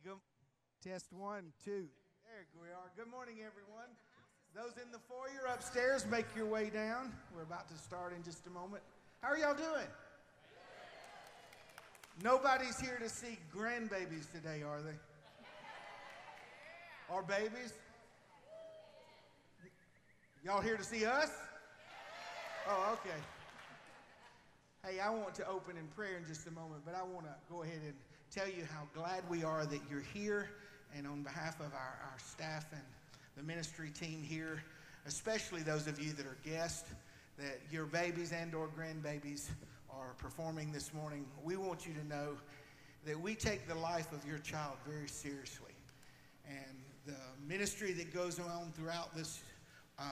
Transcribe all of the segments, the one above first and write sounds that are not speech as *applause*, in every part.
Good. Test one, two. There we are. Good morning, everyone. Those in the foyer upstairs, make your way down. We're about to start in just a moment. How are y'all doing? Nobody's here to see grandbabies today, are they? Or babies? Y'all here to see us? Oh, okay. Hey, I want to open in prayer in just a moment, but I want to go ahead and tell you how glad we are that you're here. And on behalf of our, our staff and the ministry team here, especially those of you that are guests, that your babies and or grandbabies are performing this morning, we want you to know that we take the life of your child very seriously. And the ministry that goes on throughout this uh,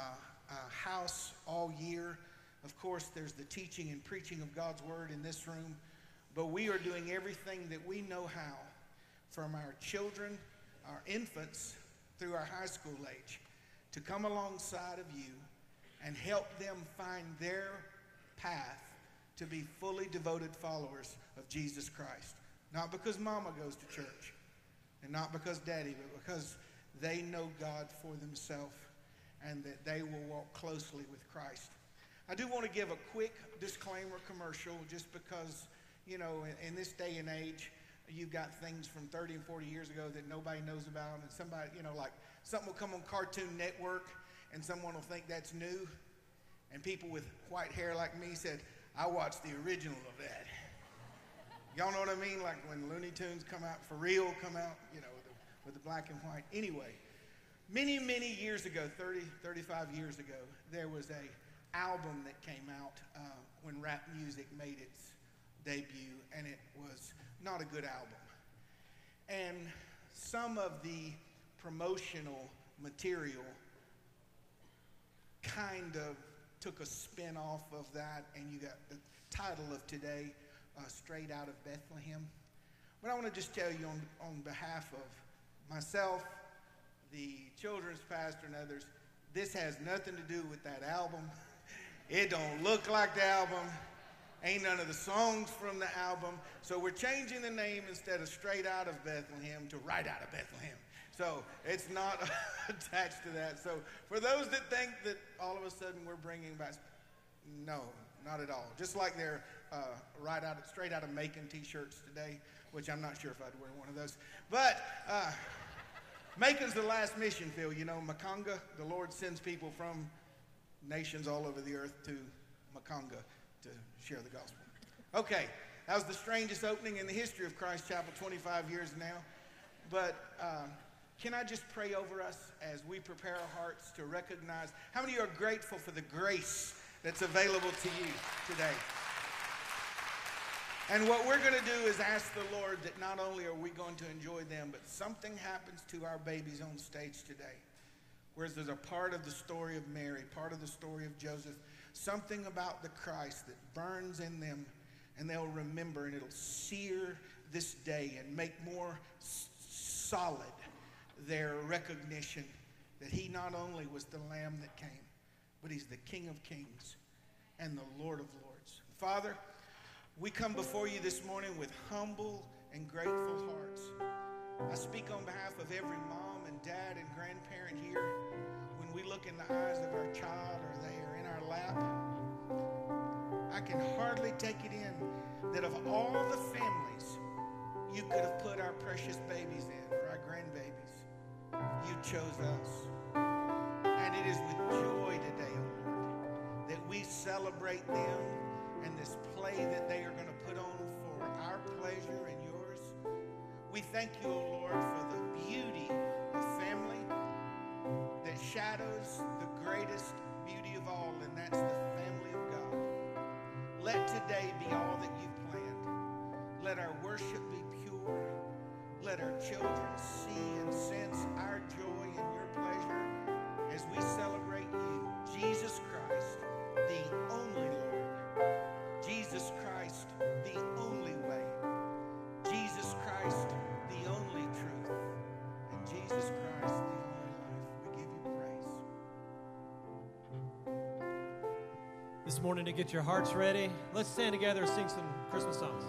uh, house all year, of course, there's the teaching and preaching of God's word in this room, but we are doing everything that we know how from our children, our infants, through our high school age to come alongside of you and help them find their path to be fully devoted followers of Jesus Christ. Not because mama goes to church and not because daddy, but because they know God for themselves and that they will walk closely with Christ. I do want to give a quick disclaimer commercial just because, you know, in, in this day and age, you've got things from 30 and 40 years ago that nobody knows about, and somebody, you know, like something will come on Cartoon Network and someone will think that's new. And people with white hair like me said, I watched the original of that. Y'all know what I mean? Like when Looney Tunes come out, for real come out, you know, with the, with the black and white. Anyway, many, many years ago, 30, 35 years ago, there was a album that came out uh, when rap music made its debut, and it was not a good album. And some of the promotional material kind of took a spin off of that, and you got the title of today, uh, Straight Out of Bethlehem. But I want to just tell you on, on behalf of myself, the children's pastor, and others, this has nothing to do with that album. *laughs* It don't look like the album. Ain't none of the songs from the album. So we're changing the name instead of Straight Out of Bethlehem to Right Out of Bethlehem. So it's not *laughs* attached to that. So for those that think that all of a sudden we're bringing back, no, not at all. Just like they're uh, right out, of, straight out of Macon T-shirts today, which I'm not sure if I'd wear one of those. But uh, Macon's the last mission field. You know, Maconga, the Lord sends people from nations all over the earth to Maconga to share the gospel. Okay, that was the strangest opening in the history of Christ Chapel, 25 years now. But uh, can I just pray over us as we prepare our hearts to recognize how many of you are grateful for the grace that's available to you today? And what we're going to do is ask the Lord that not only are we going to enjoy them, but something happens to our babies on stage today. Whereas there's a part of the story of Mary, part of the story of Joseph, something about the Christ that burns in them, and they'll remember, and it'll sear this day and make more solid their recognition that He not only was the Lamb that came, but He's the King of Kings and the Lord of Lords. Father, we come before you this morning with humble and grateful hearts. I speak on behalf of every mom and dad and grandparent here. When we look in the eyes of our child or they our lap, I can hardly take it in that of all the families you could have put our precious babies in, or our grandbabies, you chose us. And it is with joy today, O Lord, that we celebrate them and this play that they are going to put on for our pleasure and yours. We thank you, O Lord, for the beauty of family that shadows the greatest all, and that's the family of God. Let today be all that you've planned. Let our worship be pure. Let our children see and sense our joy and your pleasure as we celebrate morning to get your hearts ready, let's stand together and sing some Christmas songs.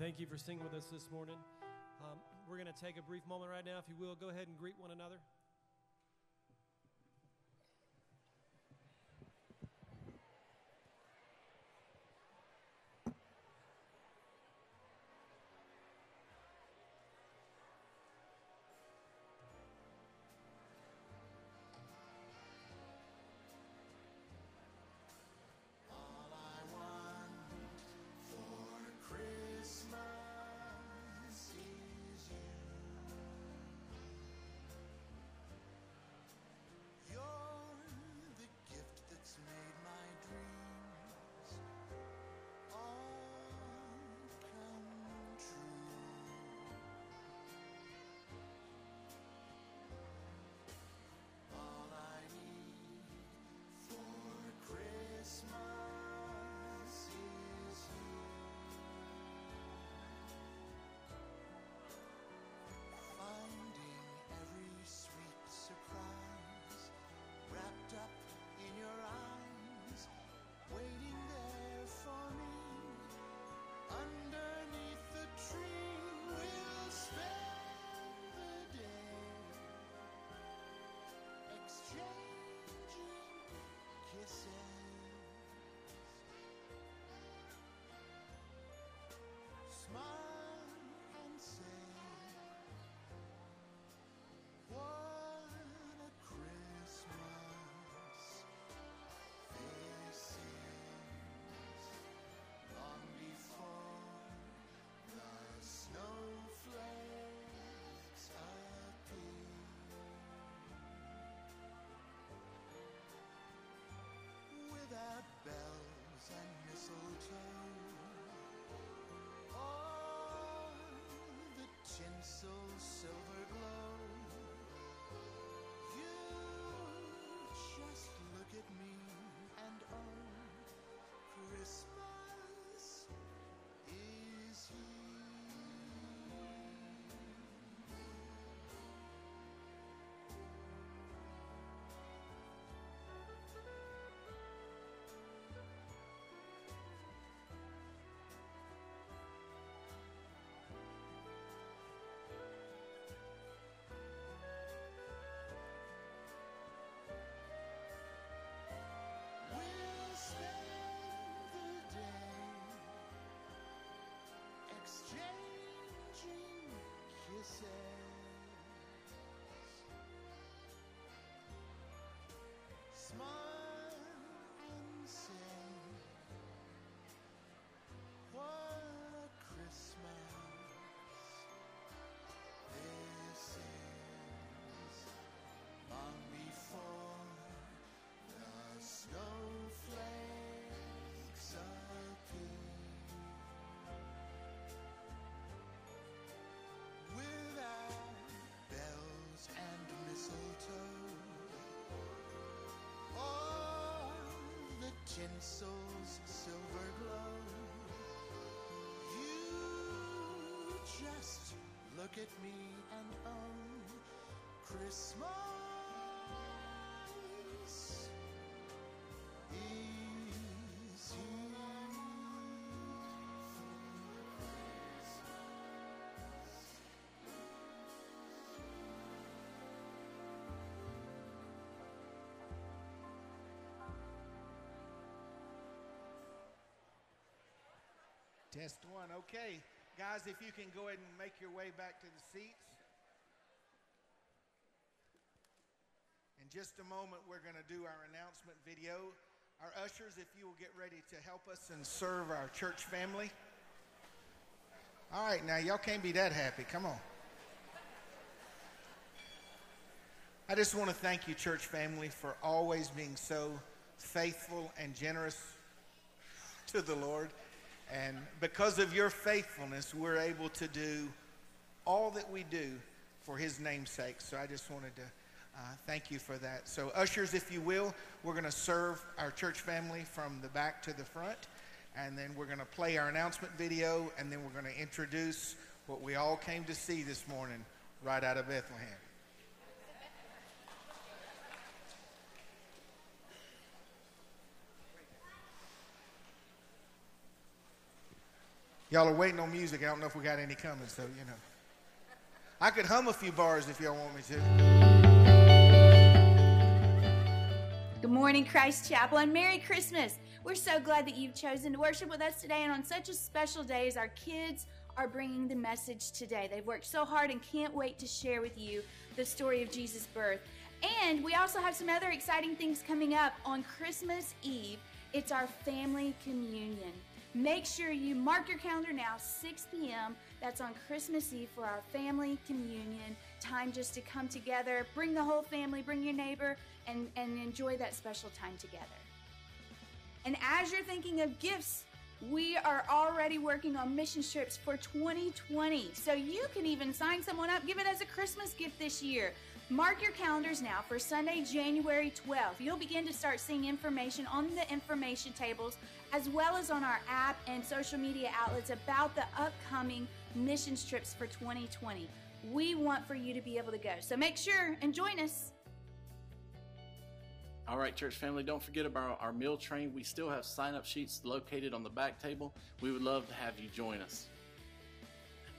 Thank you for singing with us this morning. Um, we're going to take a brief moment right now. If you will, go ahead and greet one another. say. Tinsel's silver glow. You just look at me and oh, Christmas Test one. Okay. Guys, if you can go ahead and make your way back to the seats. In just a moment, we're going to do our announcement video. Our ushers, if you will get ready to help us and serve our church family. All right, now y'all can't be that happy. Come on. I just want to thank you, church family, for always being so faithful and generous to the Lord. And because of your faithfulness, we're able to do all that we do for his namesake. So I just wanted to uh, thank you for that. So, ushers, if you will, we're going to serve our church family from the back to the front. And then we're going to play our announcement video. And then we're going to introduce what we all came to see this morning right out of Bethlehem. Y'all are waiting on music. I don't know if we got any coming, so you know. I could hum a few bars if y'all want me to. Good morning, Christ Chapel, and Merry Christmas. We're so glad that you've chosen to worship with us today, and on such a special day as our kids are bringing the message today. They've worked so hard and can't wait to share with you the story of Jesus' birth. And we also have some other exciting things coming up on Christmas Eve. It's our family communion. Make sure you mark your calendar now, 6 p.m. That's on Christmas Eve for our family communion. Time just to come together, bring the whole family, bring your neighbor, and, and enjoy that special time together. And as you're thinking of gifts, we are already working on mission trips for 2020. So you can even sign someone up, give it as a Christmas gift this year. Mark your calendars now for Sunday, January 12th. You'll begin to start seeing information on the information tables as well as on our app and social media outlets about the upcoming missions trips for 2020. We want for you to be able to go. So make sure and join us. All right, church family, don't forget about our meal train. We still have sign up sheets located on the back table. We would love to have you join us.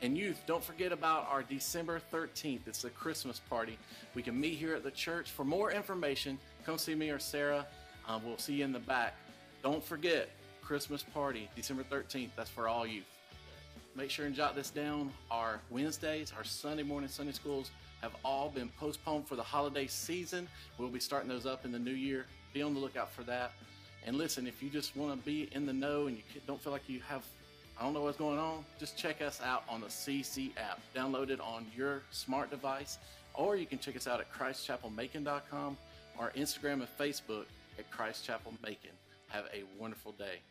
And youth, don't forget about our December 13th. It's a Christmas party. We can meet here at the church. For more information, come see me or Sarah. Um, we'll see you in the back. Don't forget, Christmas party, December 13th. That's for all youth. Make sure and jot this down. Our Wednesdays, our Sunday morning Sunday schools have all been postponed for the holiday season. We'll be starting those up in the new year. Be on the lookout for that. And listen, if you just want to be in the know and you don't feel like you have, I don't know what's going on, just check us out on the CC app. Download it on your smart device, or you can check us out at ChristchapelMacon.com or Instagram and Facebook at Christ Chapel Macon. Have a wonderful day.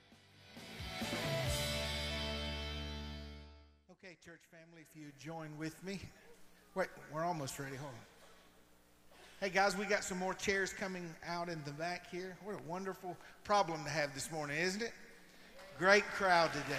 Okay, church family, if you join with me. Wait, we're almost ready. Hold on. Hey, guys, we got some more chairs coming out in the back here. What a wonderful problem to have this morning, isn't it? Great crowd today.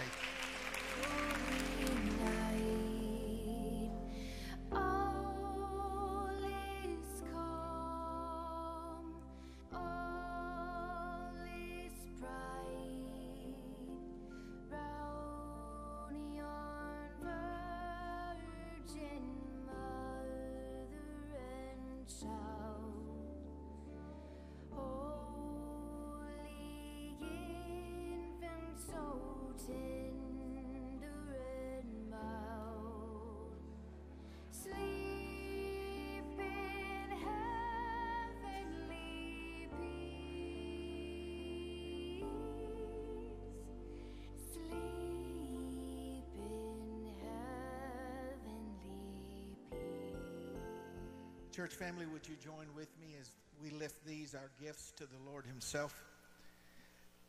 Church family, would you join with me as we lift these, our gifts, to the Lord Himself?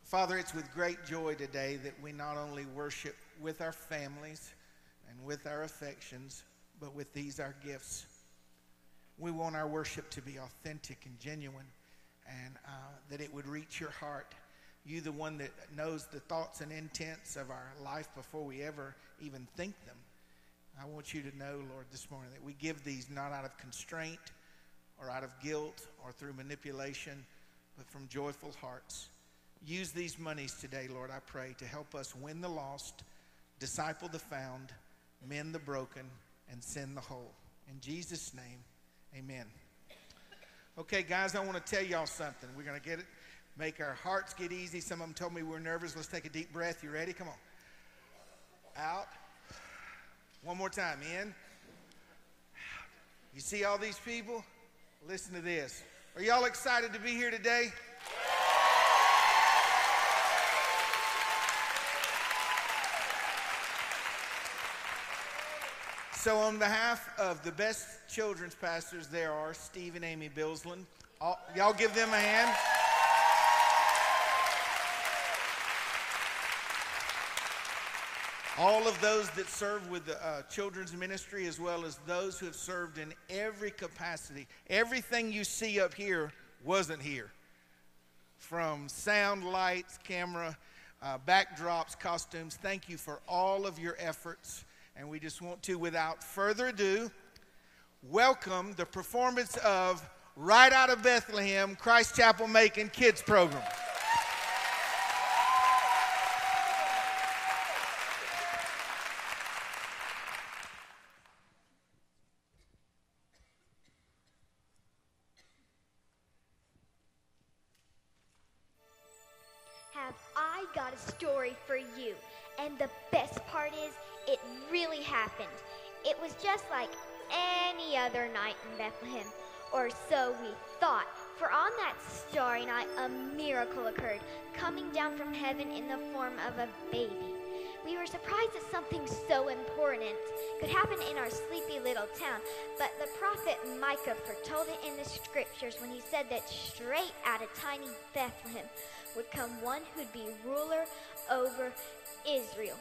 Father, it's with great joy today that we not only worship with our families and with our affections, but with these, our gifts. We want our worship to be authentic and genuine and uh, that it would reach your heart. You, the one that knows the thoughts and intents of our life before we ever even think them. I want you to know, Lord, this morning that we give these not out of constraint or out of guilt or through manipulation, but from joyful hearts. Use these monies today, Lord, I pray, to help us win the lost, disciple the found, mend the broken, and send the whole. In Jesus' name, amen. Okay, guys, I want to tell y'all something. We're going to get it, make our hearts get easy. Some of them told me we're nervous. Let's take a deep breath. You ready? Come on. Out. One more time. In. You see all these people? Listen to this. Are y'all excited to be here today? So, on behalf of the best children's pastors there are, Steve and Amy Billsland, all, y'all give them a hand. All of those that serve with the uh, children's ministry, as well as those who have served in every capacity. Everything you see up here wasn't here. From sound, lights, camera, uh, backdrops, costumes. Thank you for all of your efforts. And we just want to, without further ado, welcome the performance of Right Out of Bethlehem Christ Chapel Macon Kids Program. For you. And the best part is, it really happened. It was just like any other night in Bethlehem, or so we thought. For on that starry night, a miracle occurred, coming down from heaven in the form of a baby. We were surprised that something so important could happen in our sleepy little town, but the prophet Micah foretold it in the scriptures when he said that straight out of tiny Bethlehem would come one who'd be ruler over Israel.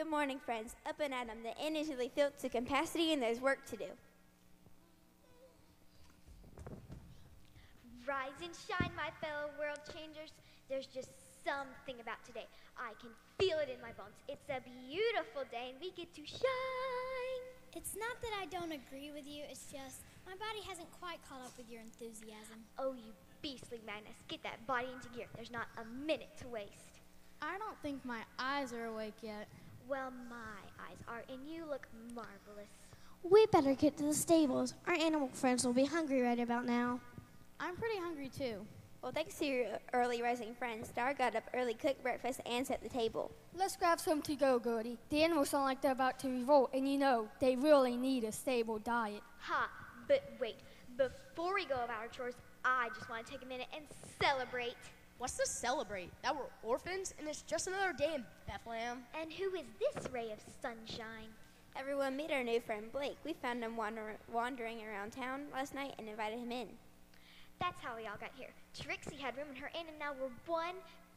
Good morning, friends. Up and Adam. The inn is usually filled to capacity and there's work to do. Rise and shine, my fellow world changers. There's just something about today. I can feel it in my bones. It's a beautiful day and we get to shine. It's not that I don't agree with you, it's just my body hasn't quite caught up with your enthusiasm. Oh, you beastly madness. Get that body into gear. There's not a minute to waste. I don't think my eyes are awake yet. Well, my eyes are, and you look marvelous. We better get to the stables. Our animal friends will be hungry right about now. I'm pretty hungry too. Well, thanks to your early rising friends, Star got up early, cooked breakfast, and set the table. Let's grab some to go, Gertie. The animals sound like they're about to revolt, and you know, they really need a stable diet. Ha! But wait, before we go about our chores, I just want to take a minute and celebrate. What's to celebrate? That we're orphans and it's just another day in Bethlehem. And who is this ray of sunshine? Everyone meet our new friend Blake. We found him wander- wandering around town last night and invited him in. That's how we all got here. Trixie had room in her inn, and now we're one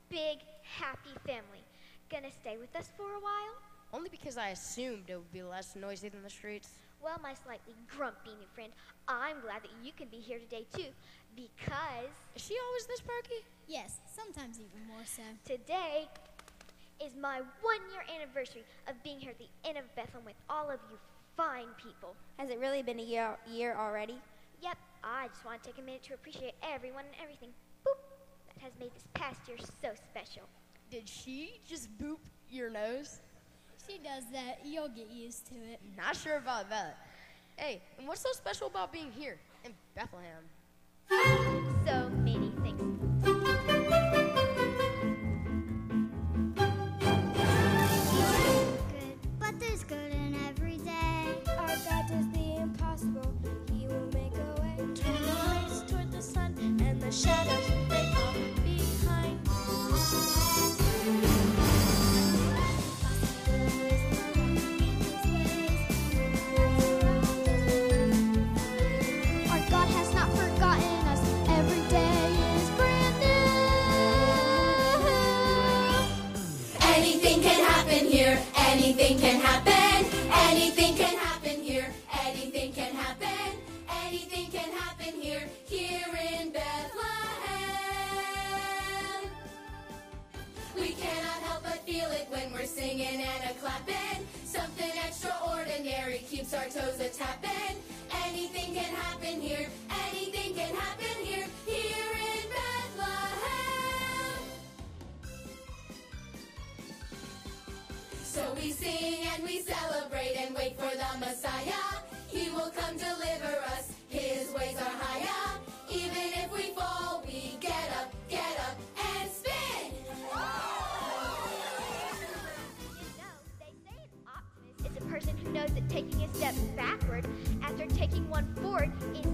big, happy family. Gonna stay with us for a while? Only because I assumed it would be less noisy than the streets. Well, my slightly grumpy new friend, I'm glad that you can be here today too, because. Is she always this perky? Yes, sometimes even more so. Today is my one year anniversary of being here at the Inn of Bethlehem with all of you fine people. Has it really been a year, year already? Yep, I just want to take a minute to appreciate everyone and everything. Boop! That has made this past year so special. Did she just boop your nose? She does that. You'll get used to it. Not sure about that. Hey, and what's so special about being here in Bethlehem? So step backward after taking one forward is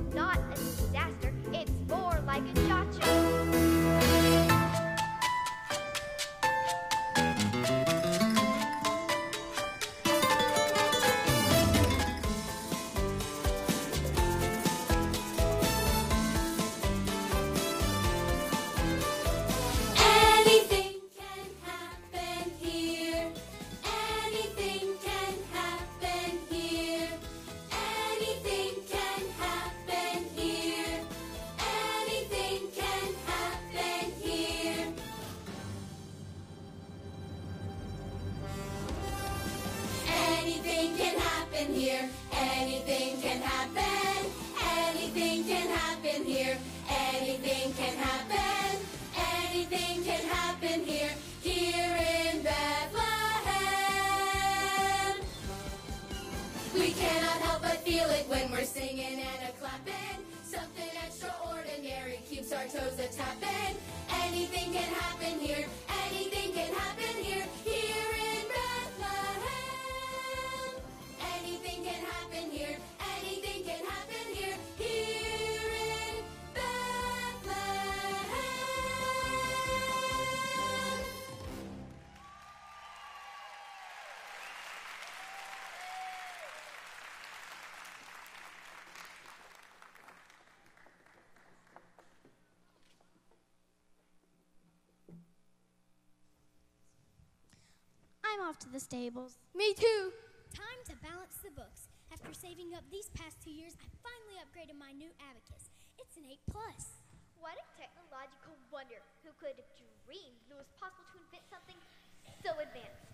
off to the stables. Me too. Time to balance the books. After saving up these past two years, I finally upgraded my new abacus. It's an 8 plus. What a technological wonder. Who could have dreamed it was possible to invent something so advanced?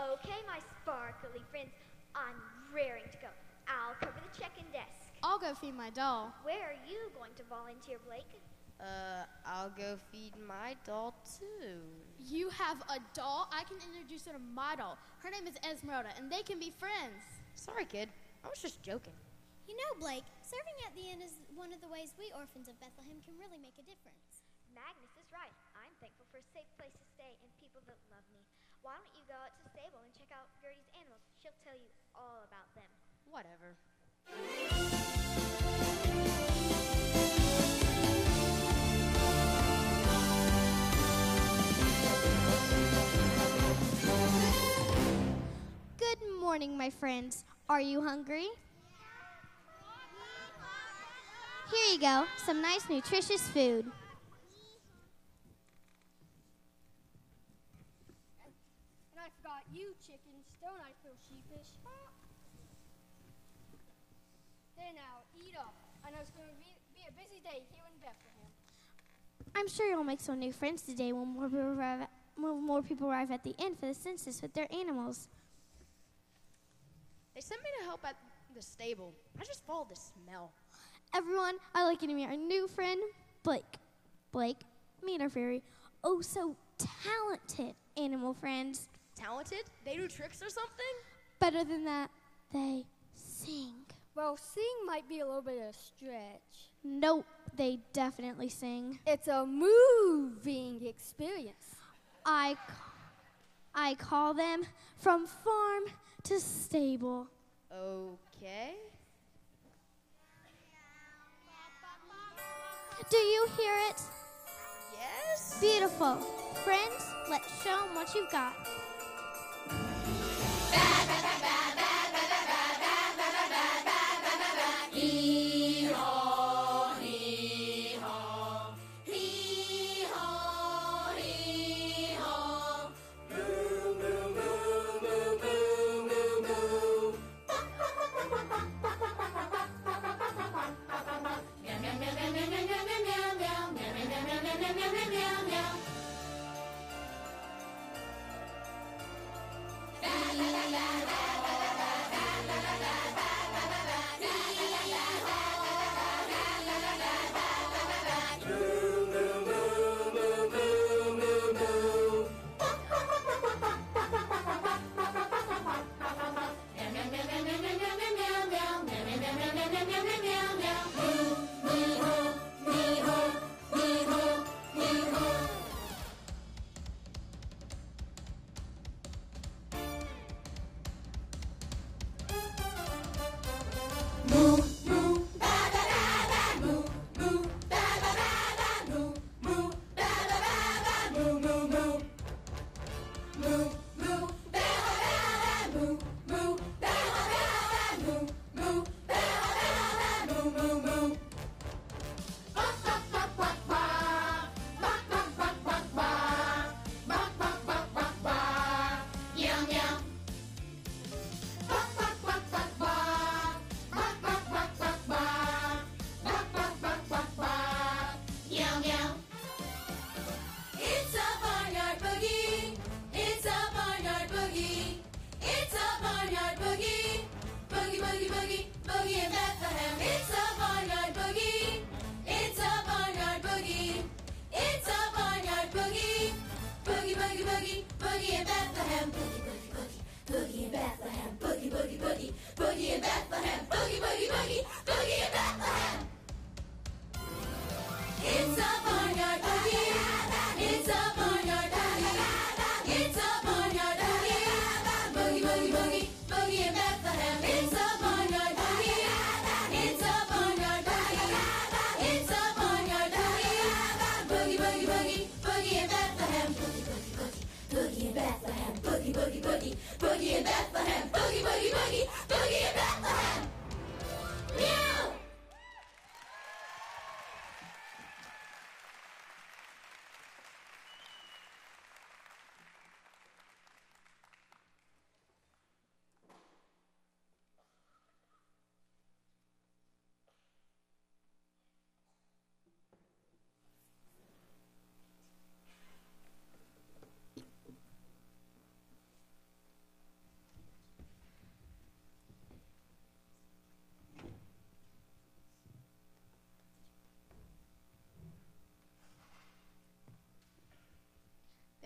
Okay, my sparkly friends, I'm raring to go. I'll cover the check-in desk. I'll go feed my doll. Where are you going to volunteer, Blake? Uh, I'll go feed my doll too. You have a doll? I can introduce her to my doll. Her name is Esmeralda, and they can be friends. Sorry, kid. I was just joking. You know, Blake, serving at the inn is one of the ways we orphans of Bethlehem can really make a difference. Magnus is right. I'm thankful for a safe place to stay and people that love me. Why don't you go out to the stable and check out Gertie's animals? She'll tell you all about them. Whatever. Morning, my friends. Are you hungry? Here you go, some nice nutritious food. And I forgot you, chickens. Don't I feel sheepish? There now, eat up. I know it's going to be, be a busy day here in Bethlehem. I'm sure you'll make some new friends today when more people arrive at, more people arrive at the inn for the census with their animals. They sent me to help at the stable. I just followed the smell. Everyone, I'd like you to meet our new friend, Blake. Blake, meet our very oh so talented animal friends. Talented? They do tricks or something? Better than that, they sing. Well, sing might be a little bit of a stretch. Nope, they definitely sing. It's a moving experience. I, I call them from farm to stable. Okay. Do you hear it? Yes. Beautiful. Friends, let's show show 'em what you've got.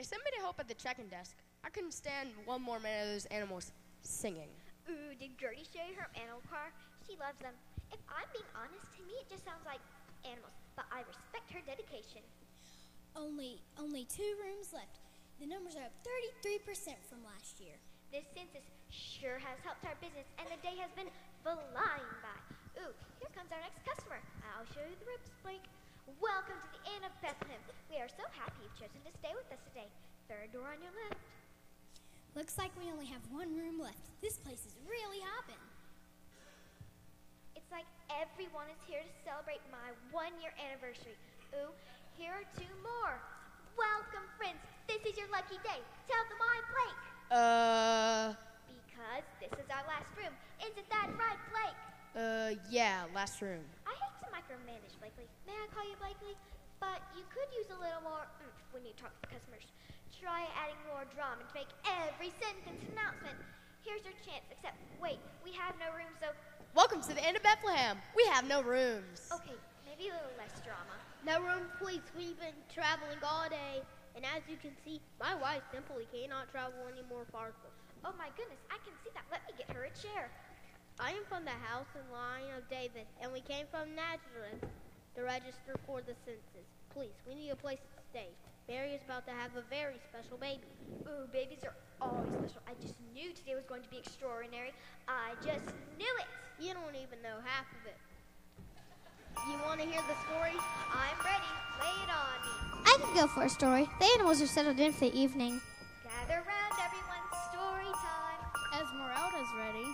They sent me to help at the check-in desk. I couldn't stand one more minute of those animals singing. Ooh, did Gertie show you her animal car? She loves them. If I'm being honest, to me it just sounds like animals, but I respect her dedication. Only, only two rooms left. The numbers are up 33% from last year. This census sure has helped our business, and the day has been flying by. Ooh, here comes our next customer. I'll show you the ropes, Blake. Welcome to the Inn of Bethlehem. We are so happy you've chosen to stay with us today. Third door on your left. Looks like we only have one room left. This place is really hopping. It's like everyone is here to celebrate my one year anniversary. Ooh, here are two more. Welcome, friends. This is your lucky day. Tell them I'm Blake. Uh, Because this is our last room. Isn't that right, Blake? Uh, yeah, last room. I hate to micromanage, Blakely. May I call you Blakely? But you could use a little more oomph when you talk to customers. Try adding more drama to make every sentence an announcement. Here's your chance, except wait, we have no room, so Welcome to the end of Bethlehem. We have no rooms. okay, maybe a little less drama. No room, please. We've been traveling all day, and as you can see, my wife simply cannot travel any more farther. Oh my goodness, I can see that. Let me get her a chair. I am from the house and line of David, and we came from Nazareth to register for the census. Please, we need a place to stay. Mary is about to have a very special baby. Ooh, babies are always special. I just knew today was going to be extraordinary. I just knew it. You don't even know half of it. You want to hear the story? I'm ready. Lay it on me. I can go for a story. The animals are settled in for the evening. Gather round, everyone. Story time. Esmeralda's ready.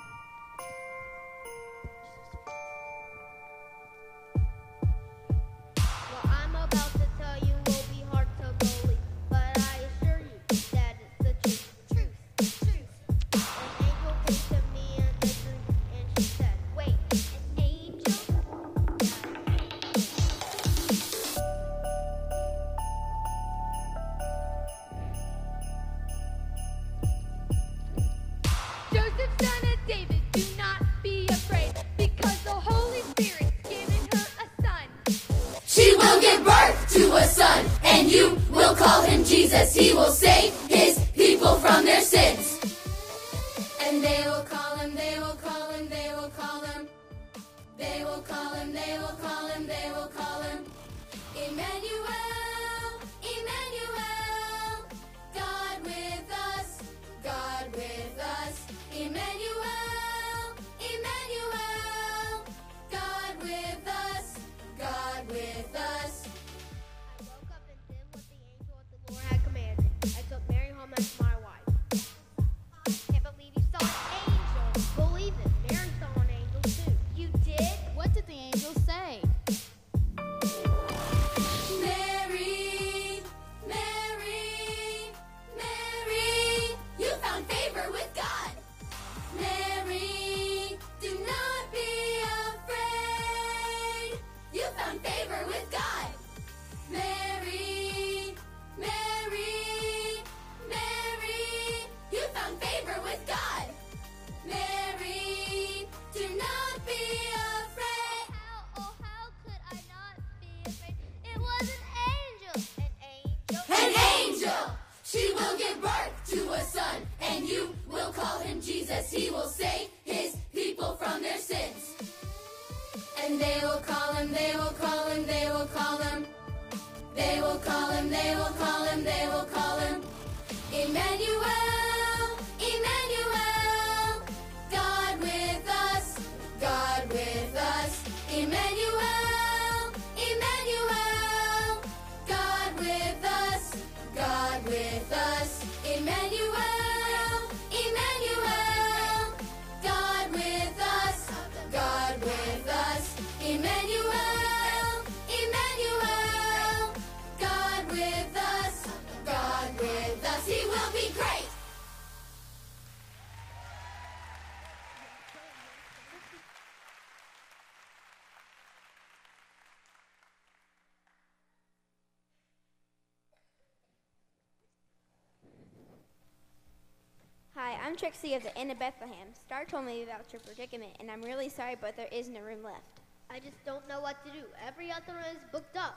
Trixie of the Inn of Bethlehem. Star told me about your predicament, and I'm really sorry, but there isn't a room left. I just don't know what to do. Every other room is booked up.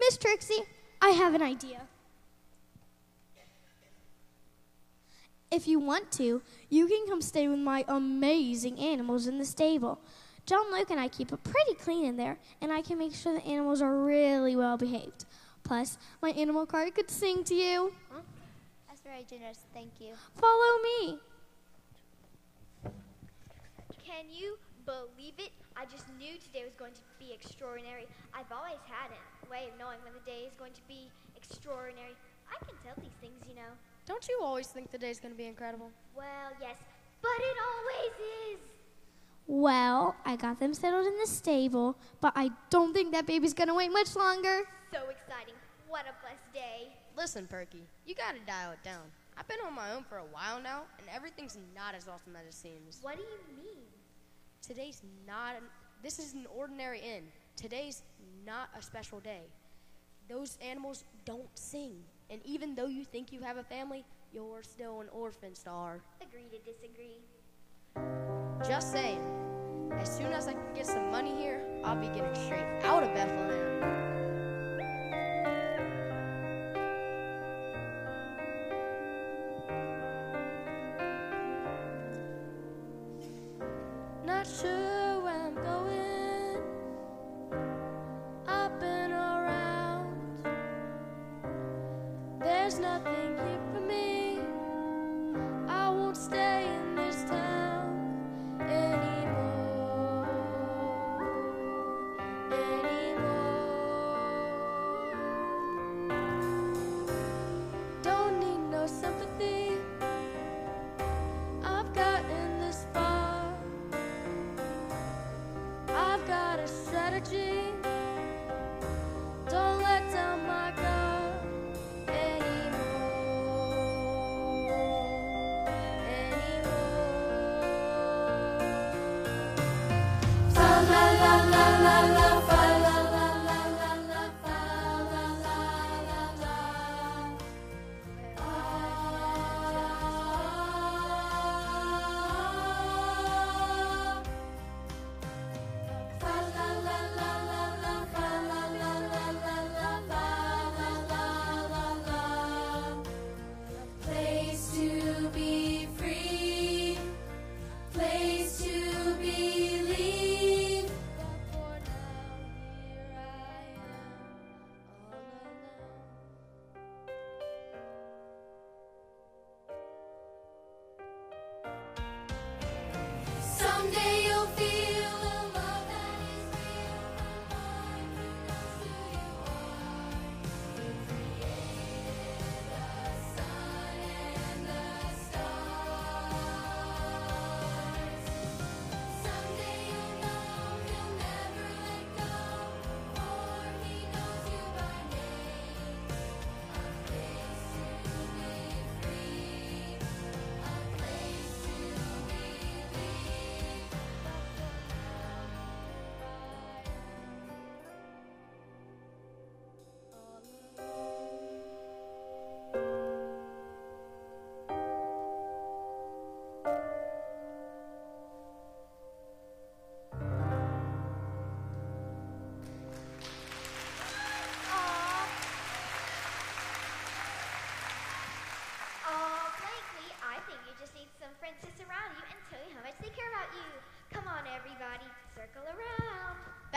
Miss Trixie, I have an idea. If you want to, you can come stay with my amazing animals in the stable. John Luke and I keep it pretty clean in there, and I can make sure the animals are really well behaved. Plus, my animal card could sing to you. That's very generous. Thank you. Follow me. Can you believe it? I just knew today was going to be extraordinary. I've always had a way of knowing when the day is going to be extraordinary. I can tell these things, you know. don't you always think the day's gonna be incredible? Well, yes, but it always is. Well, I got them settled in the stable, but I don't think that baby's gonna wait much longer. So exciting. What a blessed day. Listen, Perky, you gotta dial it down. I've been on my own for a while now, and everything's not as awesome as it seems. What do you mean? Today's not. This is an ordinary inn. Today's not a special day. Those animals don't sing, and even though you think you have a family, you're still an orphan, Star. Agree to disagree. Just saying. As soon as I can get some money here, I'll be getting straight out of Bethlehem. There's nothing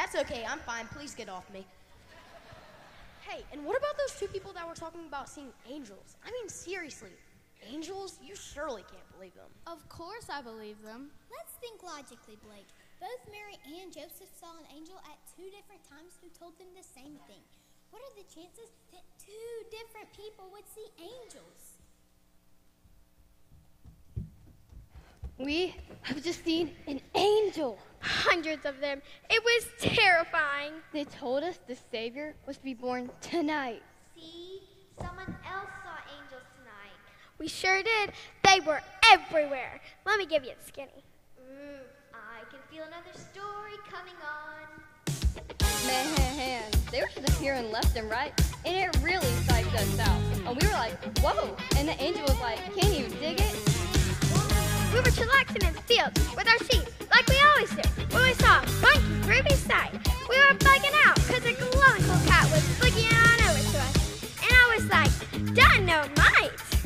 That's okay, I'm fine. Please get off me. Hey, and what about those two people that were talking about seeing angels? I mean, seriously, angels? You surely can't believe them. Of course I believe them. Let's think logically, Blake. Both Mary and Joseph saw an angel at two different times who told them the same thing. What are the chances that two different people would see angels? We have just seen an angel. Hundreds of them. It was terrifying. They told us the Savior was to be born tonight. See, someone else saw angels tonight. We sure did. They were everywhere. Let me give you a skinny. Ooh, I can feel another story coming on. Man, they were just appearing left and right, and it really psyched us out. And we were like, whoa! And the angel was like, can you dig it? We were chillaxing in the fields with our sheep, like we always do. When we saw a funky, groovy sight, we were bugging out because a glowing cool cat was flicking on over to us. And I was like, dynamite! An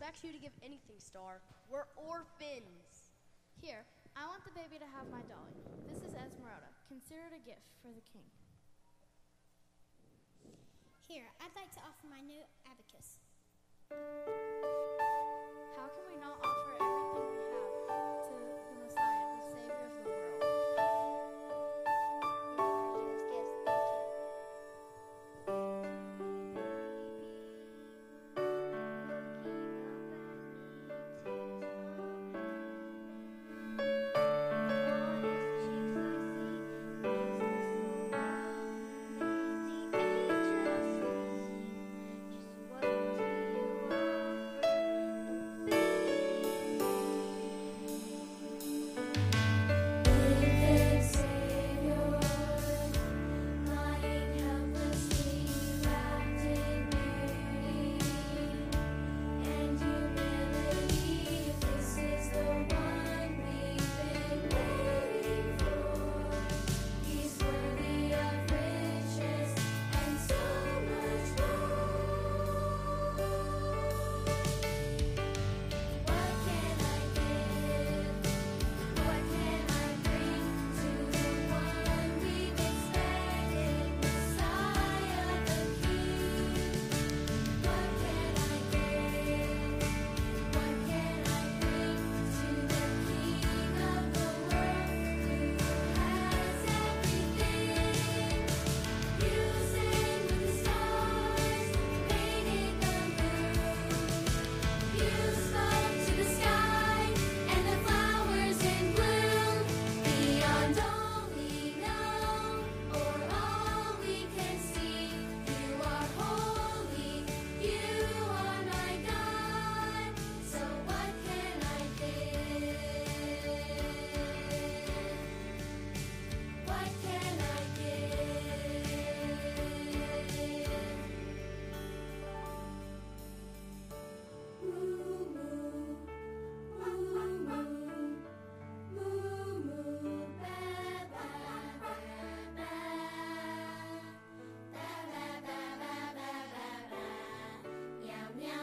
expect you to give anything, Star. We're orphans. Here, I want the baby to have my dolly. This is Esmeralda. Consider it a gift for the king. Here, I'd like to offer my new abacus.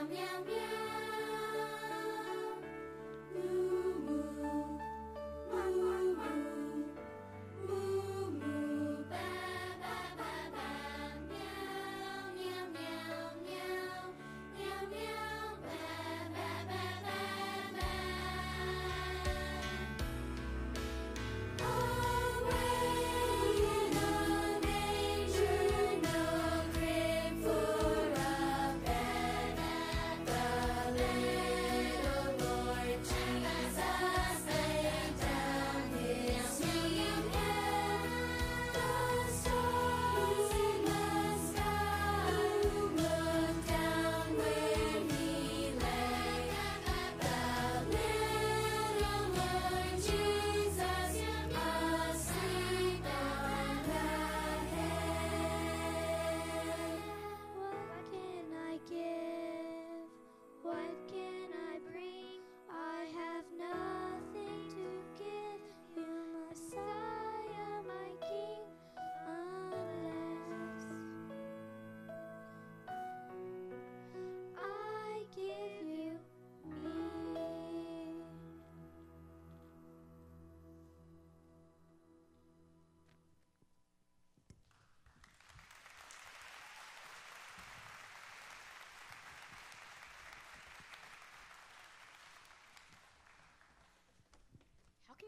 meow.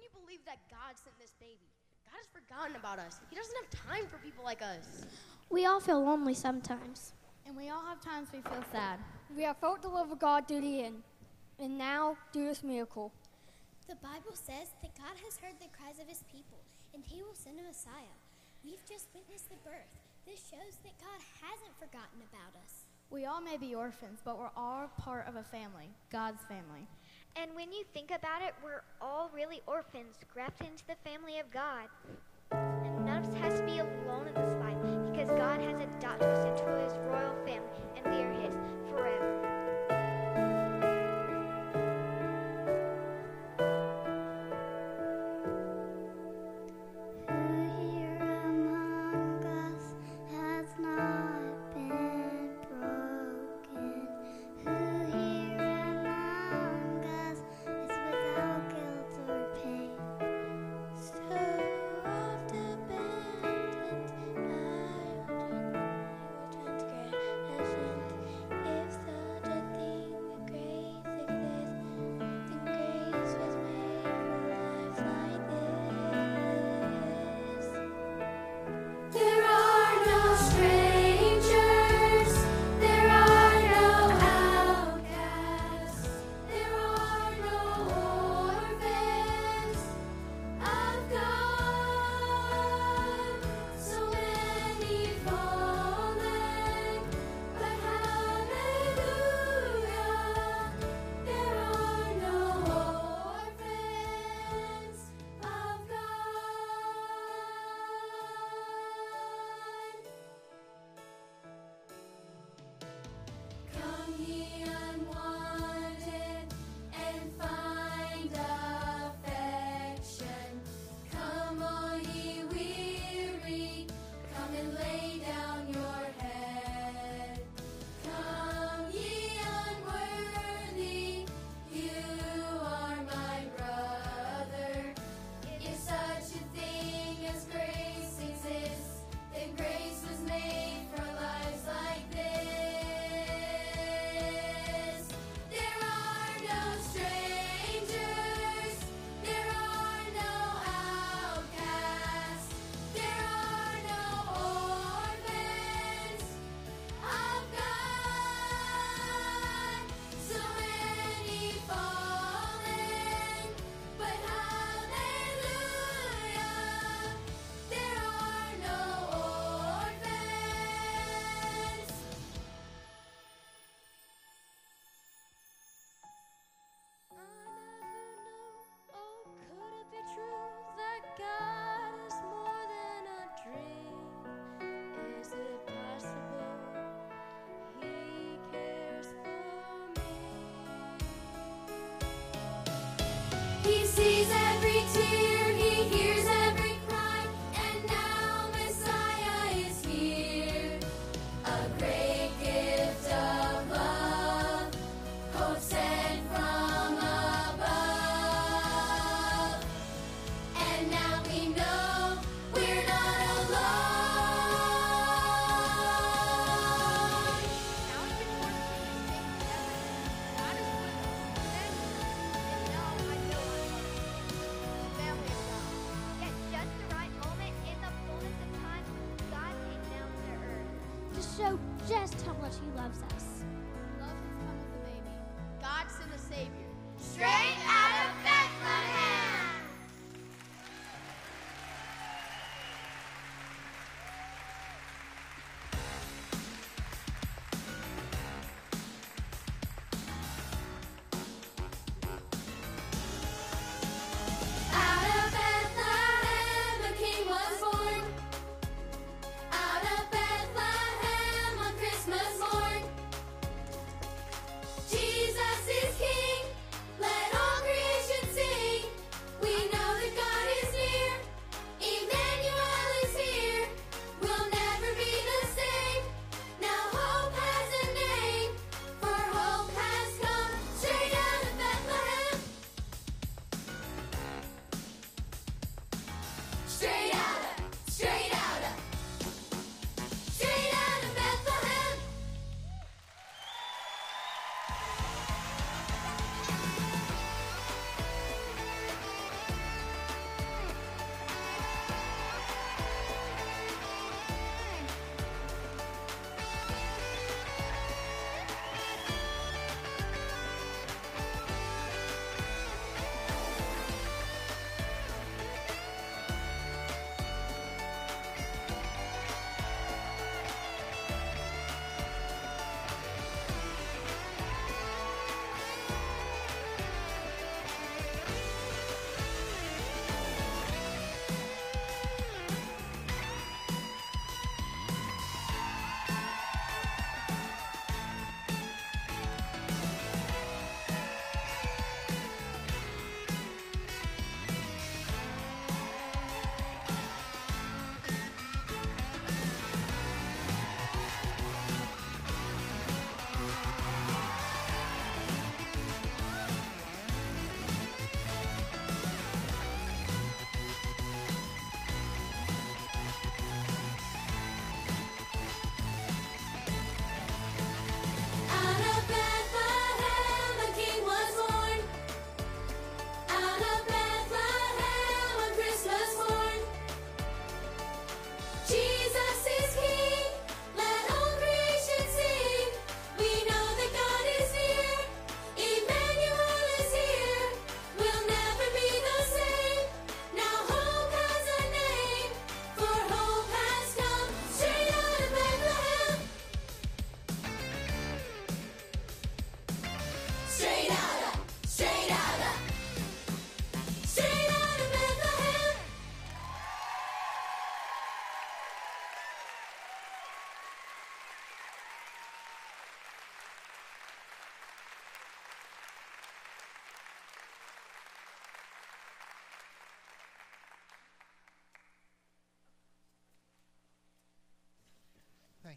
You believe that God sent this baby? God has forgotten about us. He doesn't have time for people like us. We all feel lonely sometimes. And we all have times we feel sad. We have felt the love of God through the end. And now, do this miracle. The Bible says that God has heard the cries of his people, and he will send a Messiah. We've just witnessed the birth. This shows that God hasn't forgotten about us. We all may be orphans, but we're all part of a family, God's family. And when you think about it, we're all really orphans, grafted into the family of God. And none of us has to be alone in this life because God has adopted us into his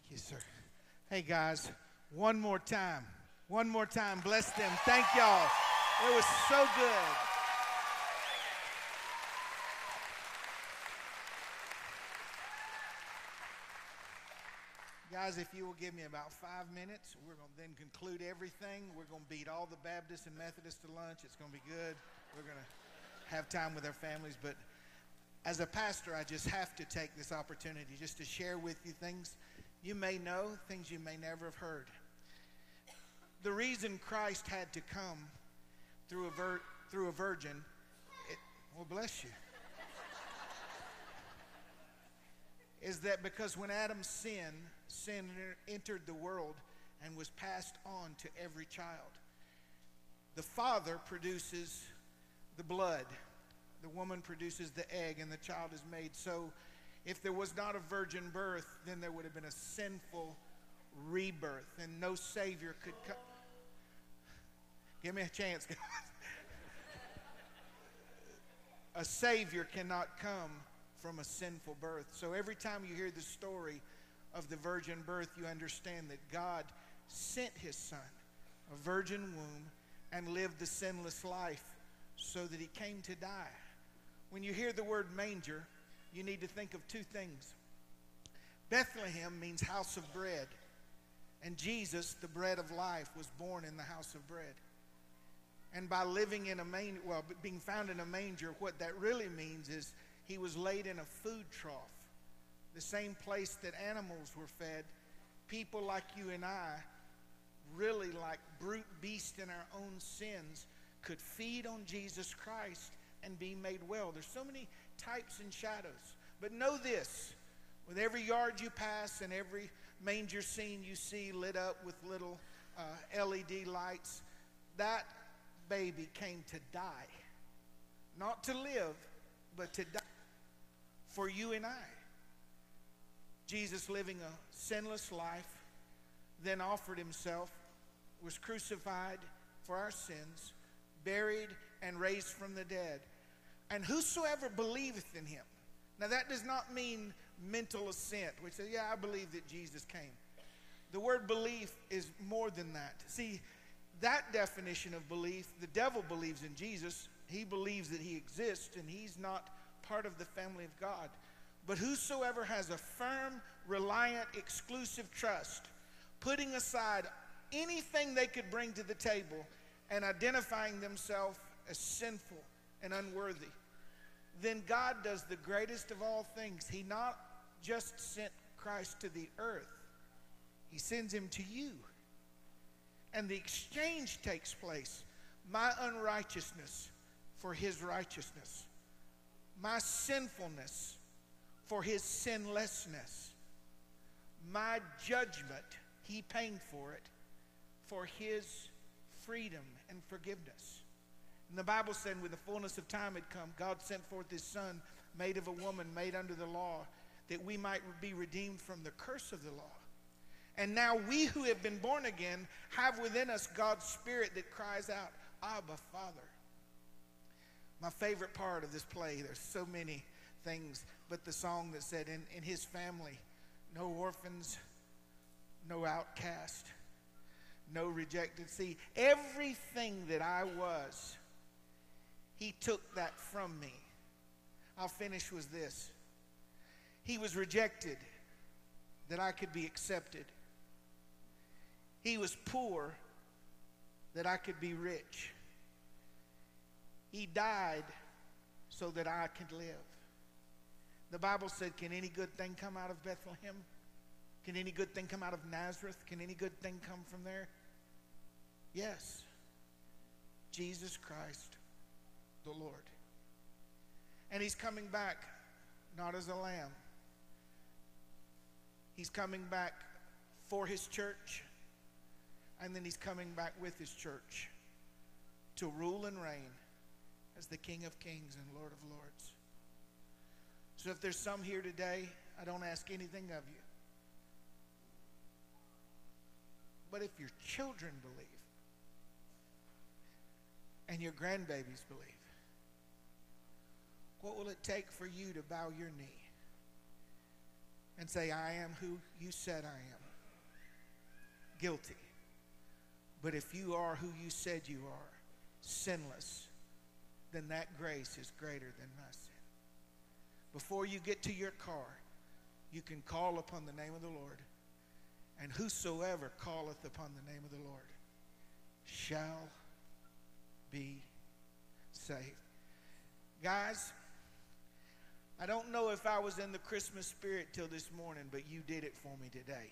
Thank you, sir. Hey, guys, one more time. One more time. Bless them. Thank y'all. It was so good. Guys, if you will give me about five minutes, we're going to then conclude everything. We're going to beat all the Baptists and Methodists to lunch. It's going to be good. We're going to have time with our families. But as a pastor, I just have to take this opportunity just to share with you things you may know, things you may never have heard. The reason Christ had to come through a, vir- through a virgin, it, well, bless you, is that because when Adam sinned, sin entered the world and was passed on to every child. The father produces the blood, the woman produces the egg, and the child is made. So, if there was not a virgin birth, then there would have been a sinful rebirth, and no Savior could come. Give me a chance, *laughs* guys. a Savior cannot come from a sinful birth. So every time you hear the story of the virgin birth, you understand that God sent His Son, a virgin womb, and lived the sinless life so that He came to die. When you hear the word manger, you need to think of two things. Bethlehem means house of bread, and Jesus, the bread of life, was born in the house of bread. And by living in a manger, well, being found in a manger, what that really means is he was laid in a food trough, the same place that animals were fed. People like you and I, really like brute beasts in our own sins, could feed on Jesus Christ and be made well. There's so many types and shadows. But know this with every yard you pass and every manger scene you see lit up with little uh, LED lights, that baby came to die. Not to live, but to die for you and I. Jesus, living a sinless life, then offered himself, was crucified for our sins, buried, and raised from the dead. And whosoever believeth in him. Now, that does not mean mental assent, which says, yeah, I believe that Jesus came. The word belief is more than that. See, that definition of belief, the devil believes in Jesus. He believes that he exists and he's not part of the family of God. But whosoever has a firm, reliant, exclusive trust, putting aside anything they could bring to the table and identifying themselves as sinful and unworthy, then God does the greatest of all things. He not just sent Christ to the earth, He sends Him to you. And the exchange takes place my unrighteousness for His righteousness, my sinfulness for His sinlessness, my judgment, He paying for it, for His freedom and forgiveness. And the Bible said, when the fullness of time had come, God sent forth his Son, made of a woman, made under the law, that we might be redeemed from the curse of the law. And now we who have been born again have within us God's Spirit that cries out, Abba, Father. My favorite part of this play, there's so many things, but the song that said, in, in his family, no orphans, no outcast, no rejected. See, everything that I was, he took that from me. I'll finish with this. He was rejected that I could be accepted. He was poor that I could be rich. He died so that I could live. The Bible said, Can any good thing come out of Bethlehem? Can any good thing come out of Nazareth? Can any good thing come from there? Yes. Jesus Christ, the Lord. And he's coming back not as a lamb, he's coming back for his church, and then he's coming back with his church to rule and reign as the King of Kings and Lord of Lords. So if there's some here today, I don't ask anything of you. But if your children believe and your grandbabies believe, what will it take for you to bow your knee and say, I am who you said I am. Guilty. But if you are who you said you are, sinless, then that grace is greater than my sin. Before you get to your car, you can call upon the name of the Lord, and whosoever calleth upon the name of the Lord shall be saved. Guys, I don't know if I was in the Christmas spirit till this morning, but you did it for me today.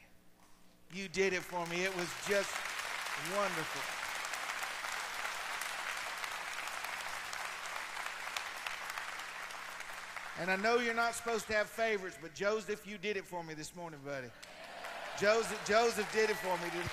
You did it for me. It was just wonderful. And I know you're not supposed to have favorites, but Joseph, you did it for me this morning, buddy. Joseph, Joseph did it for me today.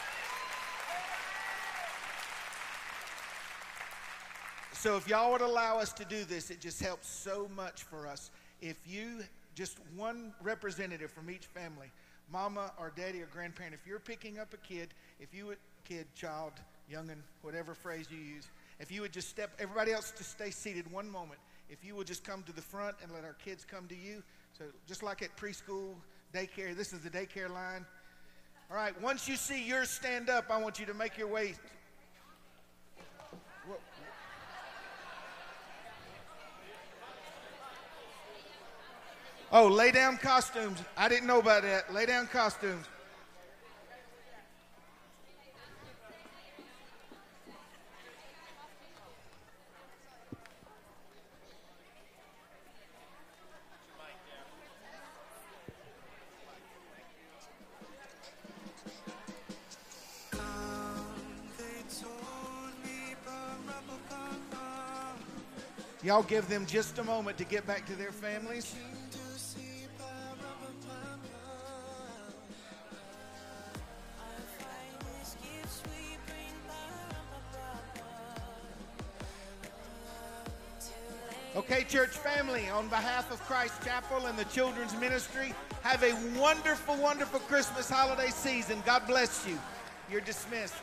So if y'all would allow us to do this, it just helps so much for us. If you, just one representative from each family, mama or daddy or grandparent, if you're picking up a kid, if you kid, child, youngin, whatever phrase you use, if you would just step, everybody else just stay seated one moment. If you would just come to the front and let our kids come to you. So just like at preschool, daycare, this is the daycare line. All right, once you see yours stand up, I want you to make your way. Oh, lay down costumes. I didn't know about that. Lay down costumes. Y'all give them just a moment to get back to their families. Family, on behalf of Christ Chapel and the children's ministry, have a wonderful, wonderful Christmas holiday season. God bless you. You're dismissed.